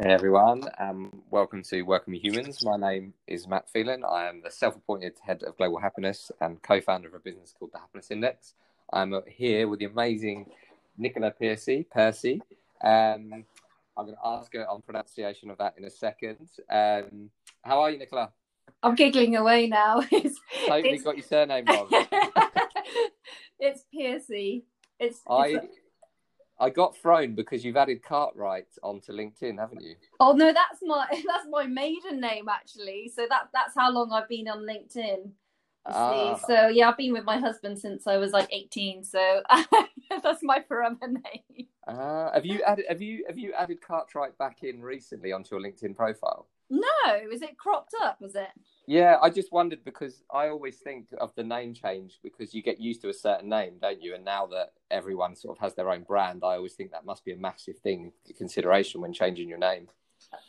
Hey everyone, um, welcome to Welcome Humans. My name is Matt Phelan. I am the self-appointed head of global happiness and co-founder of a business called the Happiness Index. I'm here with the amazing Nicola Piercy. Percy. Um, I'm going to ask her on pronunciation of that in a second. Um, how are you, Nicola? I'm giggling away now. It's, totally it's... got your surname wrong. it's Piercy. It's, it's I got thrown because you've added Cartwright onto LinkedIn, haven't you? Oh no, that's my that's my maiden name actually. So that that's how long I've been on LinkedIn. Ah. So yeah, I've been with my husband since I was like 18. So that's my forever name. Uh, have you added have you have you added Cartwright back in recently onto your LinkedIn profile? No, is it cropped up? Was it? Yeah, I just wondered because I always think of the name change because you get used to a certain name, don't you? And now that everyone sort of has their own brand, I always think that must be a massive thing consideration when changing your name.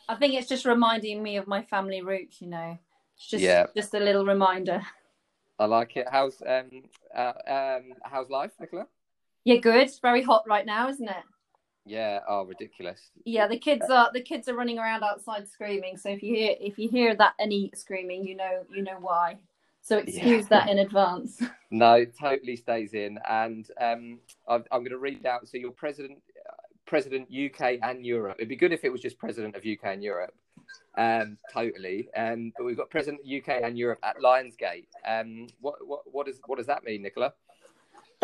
I think it's just reminding me of my family roots, you know. It's just yeah. just a little reminder. I like it. How's um uh, um how's life, Nicola? Yeah, good. It's very hot right now, isn't it? Yeah. Oh, ridiculous. Yeah, the kids are the kids are running around outside screaming. So if you hear if you hear that any screaming, you know you know why. So excuse yeah. that in advance. no, totally stays in. And um, I'm, I'm going to read out. So you're president, president UK and Europe. It'd be good if it was just president of UK and Europe. Um, totally. Um, but we've got president UK and Europe at Lionsgate. Um, what what what does what does that mean, Nicola?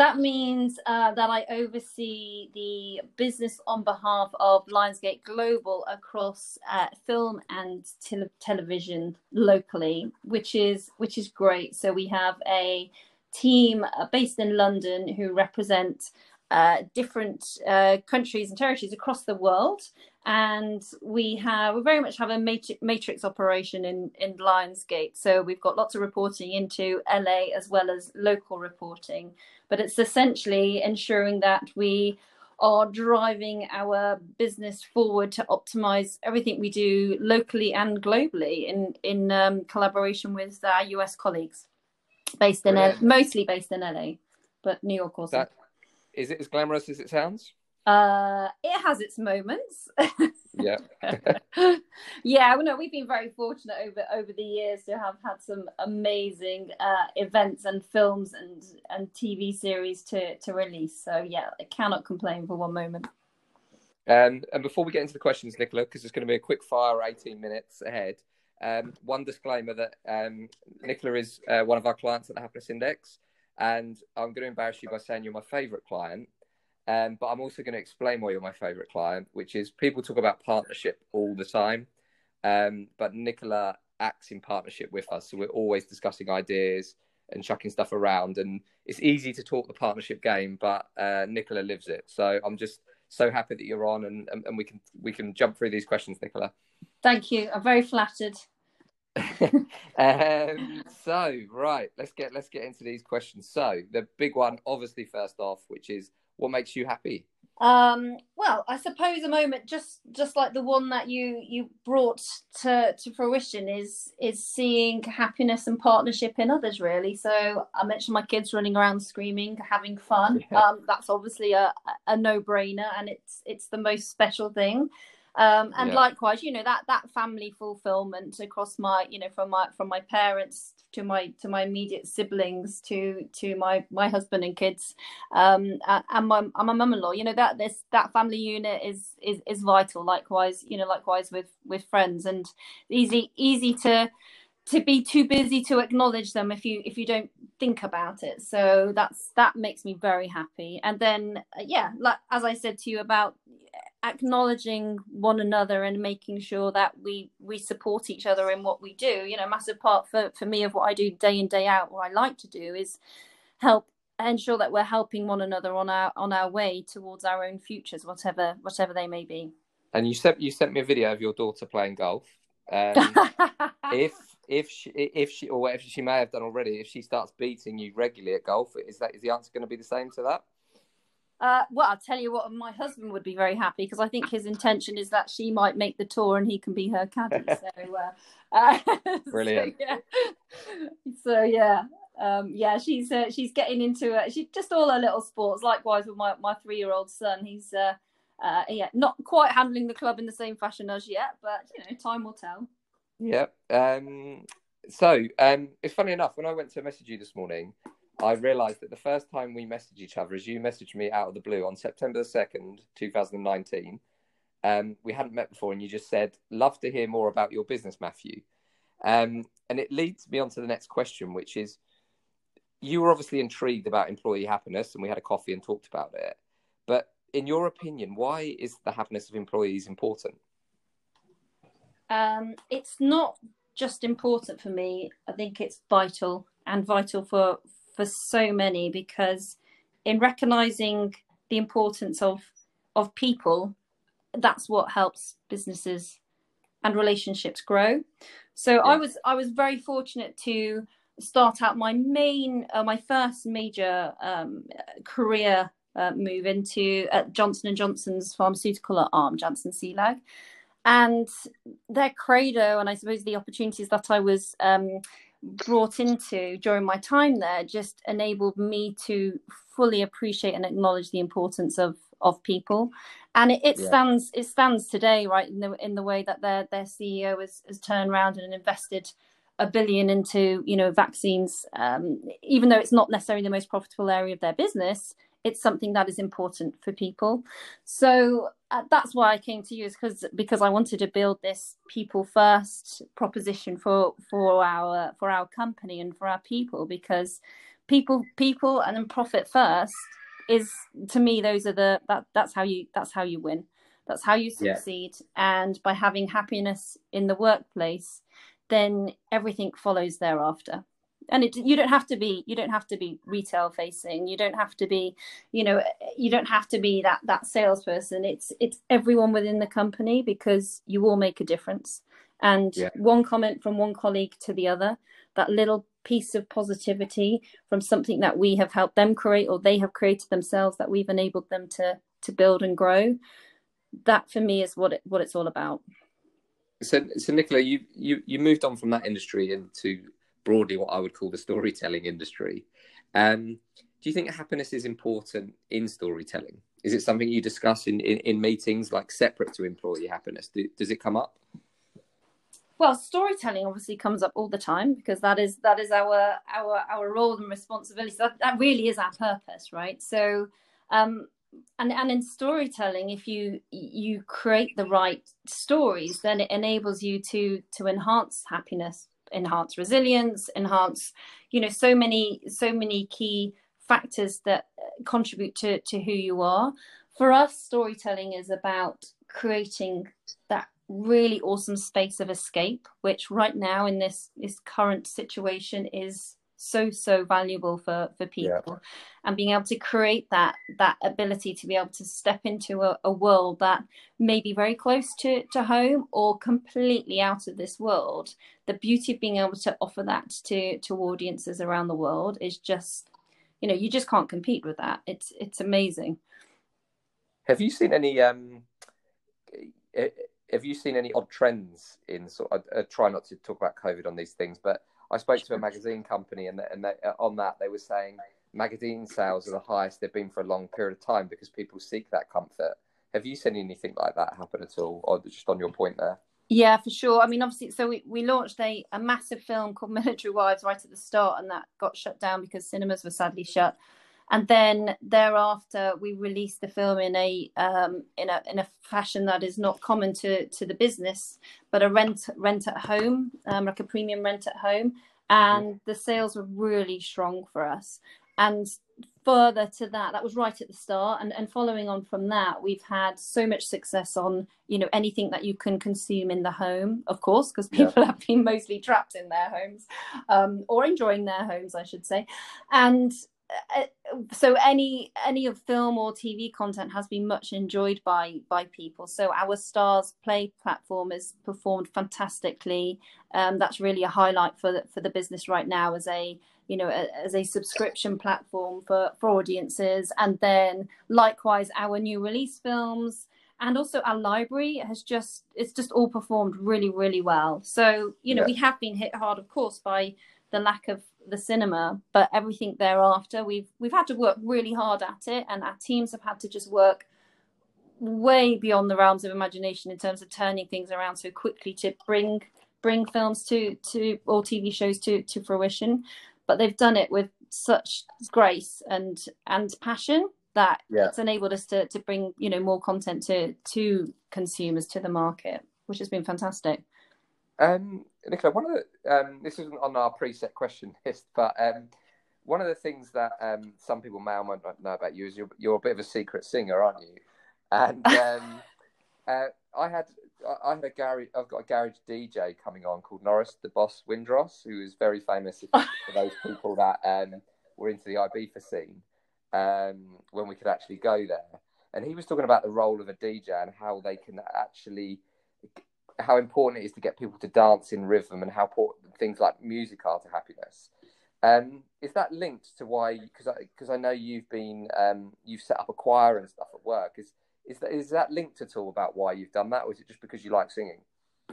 That means uh, that I oversee the business on behalf of Lionsgate Global across uh, film and te- television locally, which is which is great. So we have a team uh, based in London who represent uh, different uh, countries and territories across the world. And we have we very much have a matrix, matrix operation in in Lionsgate. So we've got lots of reporting into LA as well as local reporting but it's essentially ensuring that we are driving our business forward to optimize everything we do locally and globally in in um, collaboration with our US colleagues based in L- mostly based in LA, but New York also. That, is it as glamorous as it sounds? Uh, it has its moments. yeah. yeah, well, no, we've been very fortunate over over the years to have had some amazing uh, events and films and and TV series to to release. So yeah, I cannot complain for one moment. Um, and before we get into the questions, Nicola, because it's going to be a quick fire 18 minutes ahead, um, one disclaimer that um, Nicola is uh, one of our clients at the Happiness Index, and I'm going to embarrass you by saying you're my favourite client. Um, but I'm also going to explain why you're my favorite client, which is people talk about partnership all the time. Um, but Nicola acts in partnership with us. So we're always discussing ideas and chucking stuff around. And it's easy to talk the partnership game, but uh, Nicola lives it. So I'm just so happy that you're on and, and, and we can we can jump through these questions, Nicola. Thank you. I'm very flattered. um, so right, let's get let's get into these questions. So the big one, obviously, first off, which is what makes you happy? Um, well, I suppose a moment just just like the one that you you brought to to fruition is is seeing happiness and partnership in others. Really. So I mentioned my kids running around screaming, having fun. Yeah. Um, that's obviously a a no brainer, and it's it's the most special thing um, and yeah. likewise you know that that family fulfillment across my you know from my from my parents to my to my immediate siblings to to my my husband and kids um, and my and my mum-in-law you know that this that family unit is is is vital likewise you know likewise with with friends. And easy easy to to be too busy to acknowledge them if you if you don't think about it. So that's that makes me very happy. And then uh, yeah like as i said to you about acknowledging one another and making sure that we we support each other in what we do. You know massive part for for me of what i do day in day out what i like to do is help ensure that we're helping one another on our on our way towards our own futures whatever whatever they may be. And you sent you sent me a video of your daughter playing golf. Um, if if she if she or whatever she may have done already if she starts beating you regularly at golf is that is the answer going to be the same to that uh, well, I'll tell you what, my husband would be very happy because I think his intention is that she might make the tour and he can be her caddy. So, uh, uh, brilliant. So, yeah, so, yeah. Um, yeah, she's uh, she's getting into it. She just all her little sports. Likewise with my, my three year old son, he's uh, uh, yeah, not quite handling the club in the same fashion as yet, but you know, time will tell. Yeah. Um, so um, it's funny enough when I went to message you this morning, I realised that the first time we messaged each other is you messaged me out of the blue on September the second, two thousand nineteen. Um, we hadn't met before, and you just said, "Love to hear more about your business, Matthew." Um, and it leads me on to the next question, which is, you were obviously intrigued about employee happiness, and we had a coffee and talked about it. But in your opinion, why is the happiness of employees important? Um, it's not just important for me. I think it's vital and vital for for so many because in recognizing the importance of of people, that's what helps businesses and relationships grow. So yeah. I was I was very fortunate to start out my main uh, my first major um, career uh, move into uh, Johnson and Johnson's pharmaceutical arm, Janssen Cilag, and their credo, and I suppose the opportunities that I was um, brought into during my time there, just enabled me to fully appreciate and acknowledge the importance of of people and it, it yeah. stands it stands today right in the in the way that their their ceo has, has turned around and invested a billion into you know vaccines um, even though it's not necessarily the most profitable area of their business it's something that is important for people. So uh, that's why I came to you is because because I wanted to build this people first proposition for for our for our company and for our people because people people and then profit first is to me those are the that that's how you that's how you win that's how you succeed yeah. and by having happiness in the workplace then everything follows thereafter and it, you don't have to be you don't have to be retail facing. You don't have to be you know you don't have to be that that salesperson. It's it's everyone within the company because you all make a difference. And yeah. one comment from one colleague to the other that little piece of positivity from something that we have helped them create or they have created themselves that we've enabled them to to build and grow that for me is what it what it's all about. So so nicola you you you moved on from that industry into broadly what I would call the storytelling industry. Um, do you think happiness is important in storytelling? Is it something you discuss in, in, in meetings like separate to employee happiness? Do, does it come up? Well, storytelling obviously comes up all the time because that is that is our our our role and responsibility. That that really is our purpose, right? So, um, and and in storytelling, if you you create the right stories, then it enables you to to enhance happiness enhance resilience enhance you know so many so many key factors that contribute to to who you are. For us storytelling is about creating that really awesome space of escape which right now in this this current situation is so so valuable for for people. Yeah. and being able to create that that ability to be able to step into a, a, world that may be very close to to home or completely out of this world the beauty of being able to offer that to to audiences around the world is just you know you just can't compete with that. It's it's amazing. Have you seen any um eh, have you seen any odd trends in sort of, I, I try not to talk about covid on these things but I spoke to a magazine company, and and they, uh, on that they were saying magazine sales are the highest they've been for a long period of time because people seek that comfort. Have you seen anything like that happen at all, or just on your point there? Yeah, for sure. I mean, obviously, so we, we launched a, a massive film called Military Wives right at the start, and that got shut down because cinemas were sadly shut. And then thereafter, we released the film in a um, in a in a fashion that is not common to to the business, but a rent rent at home, um, like a premium rent at home, mm-hmm. and mm-hmm. the sales were really strong for us. And further to that, that was right at the start, and and following on from that, we've had so much success on you know anything that you can consume in the home, of course, because people yeah. have been mostly trapped in their homes um, or enjoying their homes, I should say, and so any any of film or TV content has been much enjoyed by by people. So our Stars Play platform has performed fantastically. Um, that's really a highlight for the, for the business right now as a you know a, as a subscription platform for for audiences. And then likewise our new release films and also our library has just it's just all performed really really well. So you know yeah. we have been hit hard, of course, by the lack of the cinema but everything thereafter we've we've had to work really hard at it and our teams have had to just work way beyond the realms of imagination in terms of turning things around so quickly to bring bring films to to or TV shows to to fruition. But they've done it with such grace and and passion that yeah. it's enabled us to to bring you know more content to to consumers to the market, which has been fantastic. Um, Nicola, one of the um, this isn't on our preset question list, but um, one of the things that um, some people may or might not know about you is you're, you're a bit of a secret singer, aren't you? And um, uh, I had I had a garage. I've got a garage DJ coming on called Norris the Boss Windross, who is very famous for those people that um, were into the Ibiza scene um, when we could actually go there. And he was talking about the role of a DJ and how they can actually, how important it is to get people to dance in rhythm and how important things like music are to happiness. Um, is that linked to why? Because I because I know you've been um, you've set up a choir and stuff at work. Is is that is that linked at all about why you've done that, or is it just because you like singing?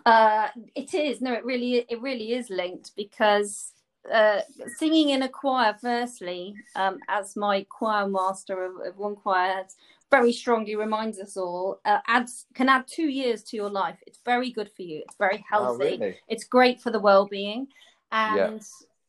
Uh, it is. No, it really it really is linked because uh, singing in a choir, firstly, um, as my choir master of, of one choir very strongly reminds us all, uh, adds can add two years to your life. It's very good for you. It's very oh, healthy. Oh, really? It's great for the well being, and yeah.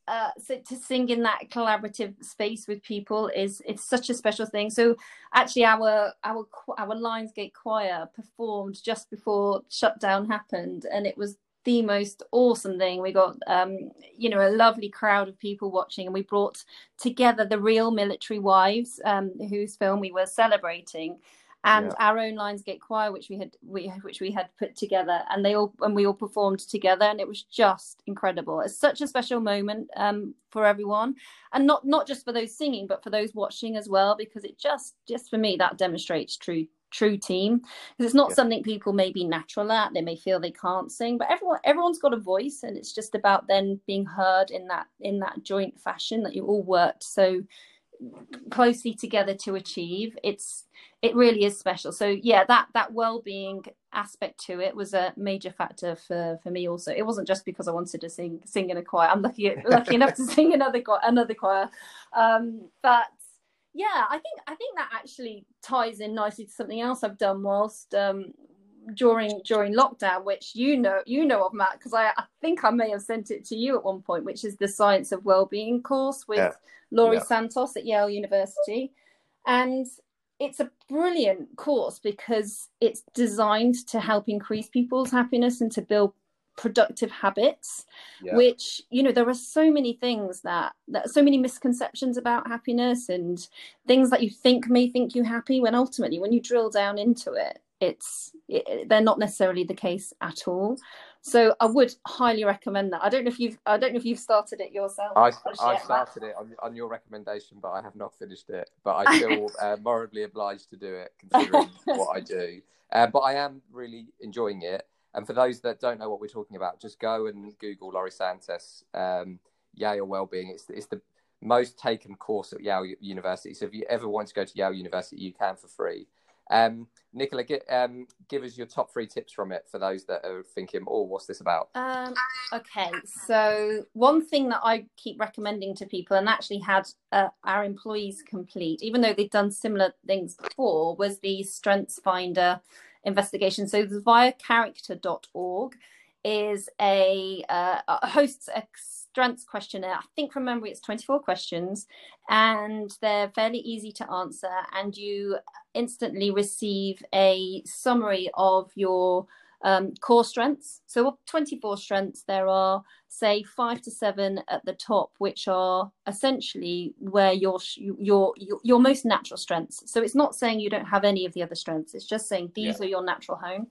Uh, so to sing in that collaborative space with people is it's such a special thing. So actually, our our our Lionsgate choir performed just before shutdown happened, and it was the most awesome thing. We got um, you know a lovely crowd of people watching, and we brought together the real military wives um, whose film we were celebrating and yeah. our own Lionsgate choir, which we had we which we had put together, and they all and we all performed together, and it was just incredible. It's such a special moment um, for everyone, and not not just for those singing, but for those watching as well, because it just just for me that demonstrates true true team because it's not yeah. something people may be natural at they may feel they can't sing but everyone everyone's got a voice and it's just about then being heard in that in that joint fashion that you all worked so closely together to achieve. It's it really is special. So yeah that that well-being aspect to it was a major factor for for me also. It wasn't just because i wanted to sing sing in a choir. I'm lucky lucky enough to sing another another choir. Um, but yeah i think i think that actually ties in nicely to something else i've done whilst um, during during lockdown which you know you know of matt because I, I think i may have sent it to you at one point which is the science of well-being course with yeah. laurie yeah. santos at yale university and it's a brilliant course because it's designed to help increase people's happiness and to build productive habits yeah. which you know there are so many things that, that so many misconceptions about happiness and things that you think may think you happy when ultimately when you drill down into it it's it, they're not necessarily the case at all. So i would highly recommend that. I don't know if you've i don't know if you've started it yourself i, I started it on, on, your recommendation but i have not finished it. But i feel uh, morally obliged to do it considering what i do. Uh, but i am really enjoying it and for those that don't know what we're talking about just go and google laurie santos um, yale wellbeing. It's, it's the most taken course at yale university. So if you ever want to go to yale university you can for free. Um, Nicola, get, um, give us your top three tips from it for those that are thinking, oh, what's this about? Um, okay, so one thing that I keep recommending to people and actually had uh, our employees complete, even though they've done similar things before, was the Strengths Finder investigation. So the via character.org is a uh, hosts a strengths questionnaire. I think from memory it's 24 questions and they're fairly easy to answer and you instantly receive a summary of your um, core strengths. So of 24 strengths, there are say five to seven at the top, which are essentially where your your your, your most natural strengths. So it's not saying you don't have any of the other strengths. It's just saying these yeah. are your natural home.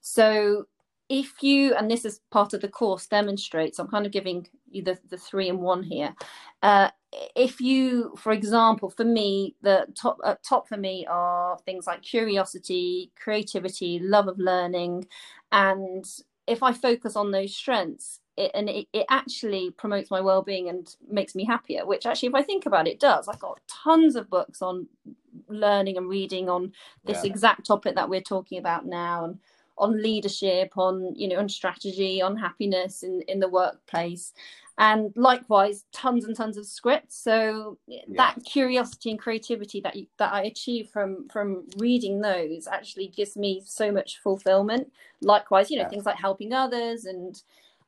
So if you and this is part of the course demonstrates i'm kind of giving you the, the three and one here uh, if you for example for me the top uh, top for me are things like curiosity creativity love of learning and if i focus on those strengths it, and it, it actually promotes my well-being and makes me happier which actually if i think about it, does i've got tons of books on learning and reading on this yeah. exact topic that we're talking about now and on leadership, on you know, on strategy, on happiness in in the workplace, and likewise, tons and tons of scripts. So yeah. that curiosity and creativity that you, that I achieve from from reading those actually gives me so much fulfillment. Likewise, you know, yeah. things like helping others and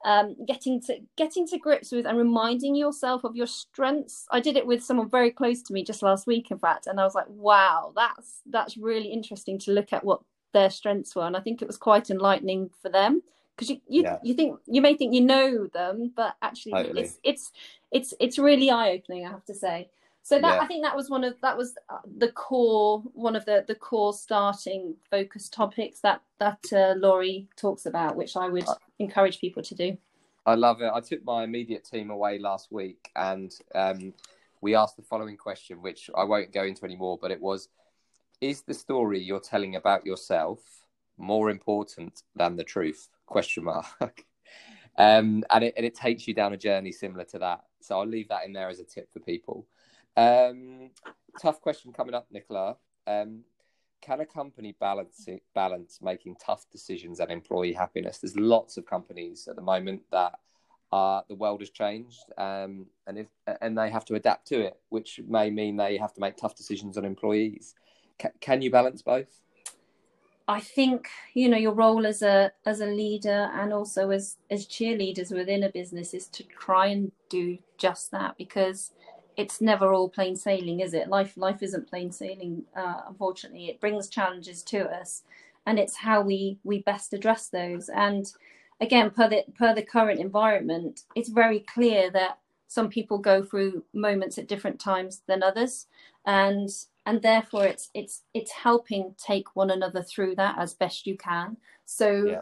um, getting to getting to grips with and reminding yourself of your strengths. I did it with someone very close to me just last week, in fact, and I was like, "Wow, that's that's really interesting to look at what their strengths were." And I think it was quite enlightening for them because you you, yeah. you think you may think you know them, but actually totally. it's it's it's it's really eye opening. I have to say. So that yeah. I think that was one of that was uh, the core one of the the core starting focus topics that that uh, Laurie talks about, which I would encourage people to do. I love it. I took my immediate team away last week, and um, we asked the following question, which I won't go into anymore, but it was: Is the story you're telling about yourself more important than the truth? Question mark. um, and it and it takes you down a journey similar to that. So I'll leave that in there as a tip for people. Um, tough question coming up, Nicola. Um, can a company balance balance making tough decisions and employee happiness? There's lots of companies at the moment that the world has changed, um, and if and they have to adapt to it, which may mean they have to make tough decisions on employees. Can you balance both? I think you know your role as a as a leader and also as as cheerleaders within a business is to try and do just that because it's never all plain sailing, is it? Life life isn't plain sailing. Uh, unfortunately, it brings challenges to us, and it's how we we best address those. And again, per the per the current environment, it's very clear that some people go through moments at different times than others, and and therefore it's it's it's helping take one another through that as best you can. So. Yeah.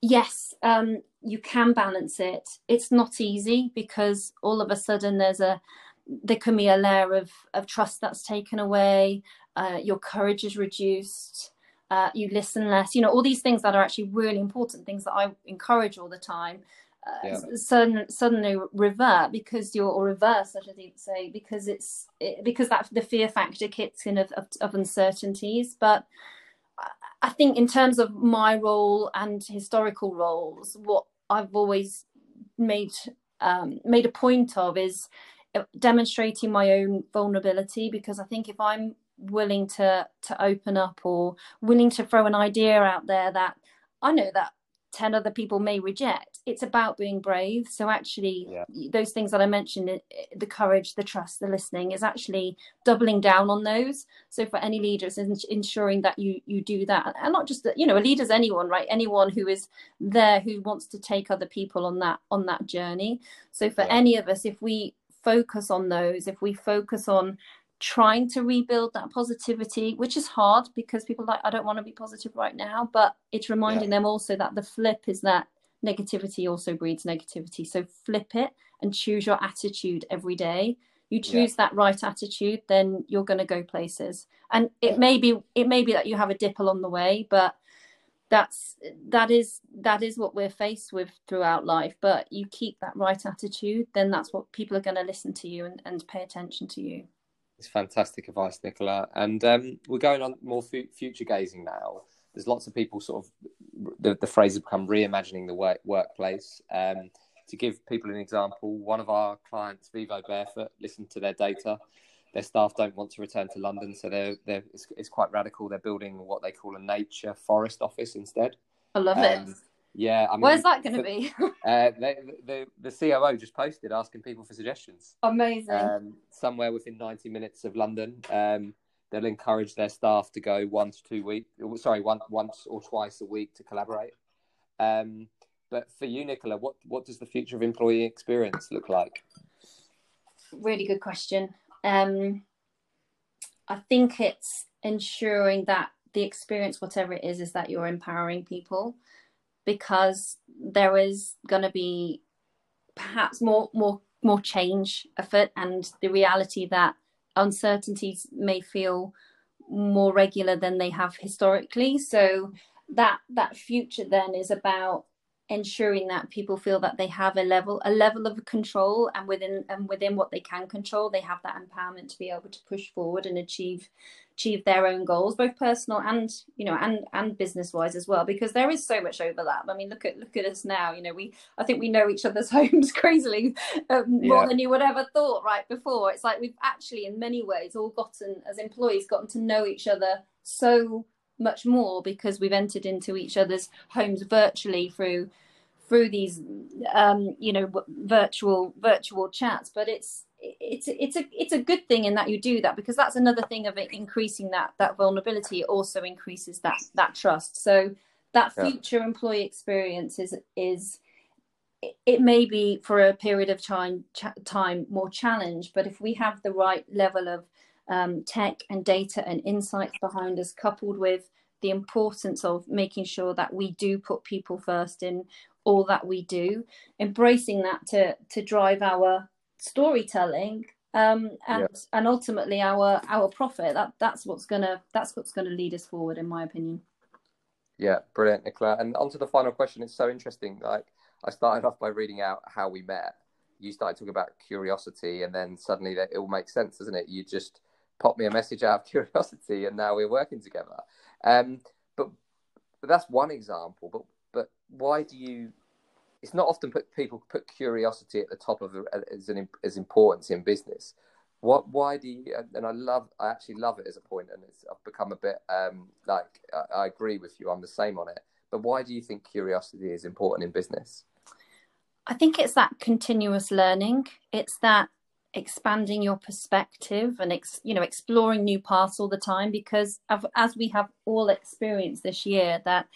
Yes, um, you can balance it. It's not easy because all of a sudden there's a there can be a layer of, of trust that's taken away, uh, your courage is reduced, uh, you listen less, you know, all these things that are actually really important, things that I encourage all the time. Uh, sudden, suddenly revert because you're or reverse, I should say, because it's it, because that the fear factor kicks in of, of, of uncertainties. But I think in terms of my role and historical roles, what I've always made um, made a point of is demonstrating my own vulnerability because I think if I'm willing to to open up or willing to throw an idea out there that I know that 10 other people may reject. It's about being brave. So actually yeah. those things that i mentioned the courage the trust the listening is actually doubling down on those. So for any leaders ensuring that you you do that and not just that you know a leader's anyone right? Anyone who is there who wants to take other people on that on that journey. So for yeah. any of us if we focus on those, if we focus on trying to rebuild that positivity, which is hard because people like, I don't want to be positive right now, but it's reminding yeah. them also that the flip is that negativity also breeds negativity. So flip it and choose your attitude every day. You choose yeah. that right attitude, then you're going to go places. And it yeah. may be it may be that you have a dip along the way, but that's that is that is what we're faced with throughout life but you keep that right attitude then that's what people are going to listen to you and, and pay attention to you it's fantastic advice nicola and um, we're going on more f- future gazing now there's lots of people sort of the, the phrase has become reimagining the work, workplace um, to give people an example one of our clients vivo barefoot listened to their data their staff don't want to return to London, so they're, they're it's, it's, quite radical. They're building what they call a nature forest office instead. I love um, it. Yeah, I mean, where's that going to be? uh, the, the, the COO just posted asking people for suggestions. Amazing. Um, somewhere within ninety minutes of London, um, they'll encourage their staff to go to two weeks. Sorry, one once or twice a week to collaborate. Um, but for you, Nicola, what what does the future of employee experience look like? Really good question. Um, I think it's ensuring that the experience, whatever it is, is that you're empowering people because there is going to be perhaps more more more change afoot and the reality that uncertainties may feel more regular than they have historically. So that that future then is about ensuring that people feel that they have a level a level of control and within and within what they can control they have that empowerment to be able to push forward and achieve achieve their own goals both personal and you know and and business wise as well because there is so much overlap. I mean look at look at us now you know we i think we know each other's homes crazily um, more yeah. than you would ever thought right before. It's like we've actually in many ways all gotten as employees gotten to know each other so much more because we've entered into each other's homes virtually through through these um, you know virtual virtual chats. But it's it's it's a it's a good thing in that you do that because that's another thing of it increasing that that vulnerability it also increases that that trust so that future yeah. employee experience is is it may be for a period of time time more challenge but if we have the right level of um, tech and data and insights behind us coupled with the importance of making sure that we do put people first in all that we do embracing that to to drive our storytelling um, and yeah. and ultimately our our profit. That that's what's gonna that's what's gonna lead us forward in my opinion. Yeah brilliant nicola. And on to the final question. It's so interesting. Like i started off by reading out how we met. You started talking about curiosity and then suddenly that it all makes sense doesn't it? You just popped me a message out of curiosity and now we're working together. Um, but but that's one example. But but why do you it's not often put people put curiosity at the top of as an as importance in business. What? Why do you? And I love. I actually love it as a point, and it's I've become a bit um, like I, I agree with you. I'm the same on it. But why do you think curiosity is important in business? I think it's that continuous learning. It's that expanding your perspective and ex, you know exploring new paths all the time because as we have all experienced this year that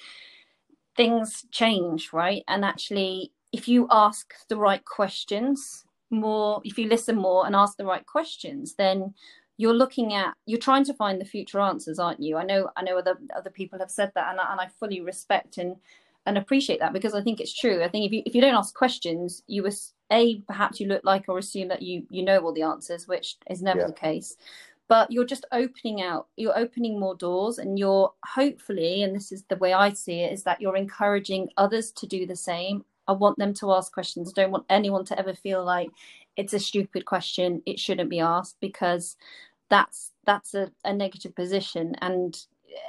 things change, right? And actually, if you ask the right questions more, if you listen more and ask the right questions, then you're looking at you're trying to find the future answers, aren't you? I know I know other other people have said that, and I, and I fully respect and and appreciate that because I think it's true. I think if you if you don't ask questions, you was a perhaps you look like or assume that you you know all the answers, which is never yeah. the case but you're just opening out you're opening more doors and you're hopefully and this is the way i see it is that you're encouraging others to do the same. I want them to ask questions. I don't want anyone to ever feel like it's a stupid question it shouldn't be asked because that's that's a, a negative position. And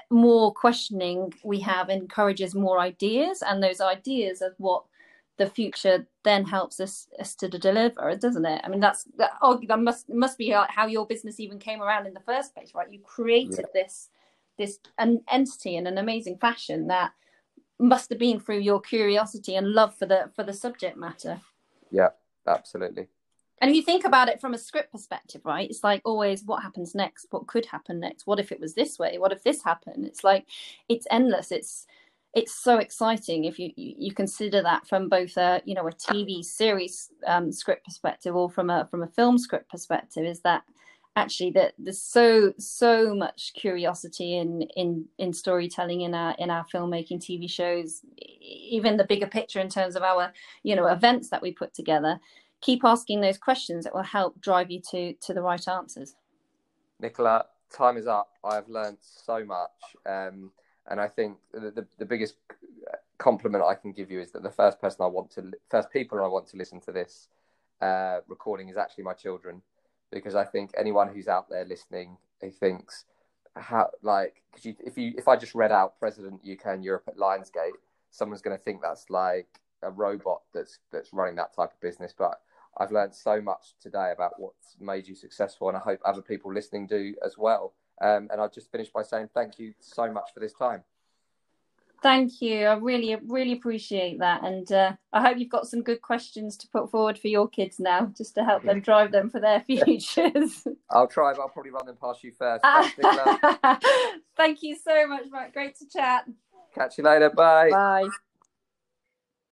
more questioning we have encourages more ideas and those ideas are what the future then helps us, us to deliver, doesn't it? I mean, that's that. Oh, that must must be how your business even came around in the first place, right? You created yeah. this this an entity in an amazing fashion that must have been through your curiosity and love for the for the subject matter. Yeah, absolutely. And if you think about it from a script perspective, right? It's like always what happens next? What could happen next? What if it was this way? What if this happened? It's like it's endless. It's it's so exciting if you, you, you consider that from both a you know a TV series um, script perspective or from a from a film script perspective is that actually that there's so so much curiosity in in in storytelling in our in our filmmaking TV shows even the bigger picture in terms of our you know events that we put together. Keep asking those questions that will help drive you to to the right answers. Nicola time is up. I've learned so much. Um and I think the, the, the biggest compliment I can give you is that the first person I want to, first people I want to listen to this uh, recording is actually my children, because I think anyone who's out there listening who thinks how like you, if you if I just read out President UK and Europe at Lionsgate, someone's going to think that's like a robot that's that's running that type of business. But I've learned so much today about what's made you successful, and I hope other people listening do as well. Um, and I'll just finish by saying thank you so much for this time. Thank you. I really, really appreciate that. And uh, I hope you've got some good questions to put forward for your kids now, just to help them drive them for their futures. I'll try, but I'll probably run them past you first. Thank you so much, Matt. Great to chat. Catch you later. Bye. Bye.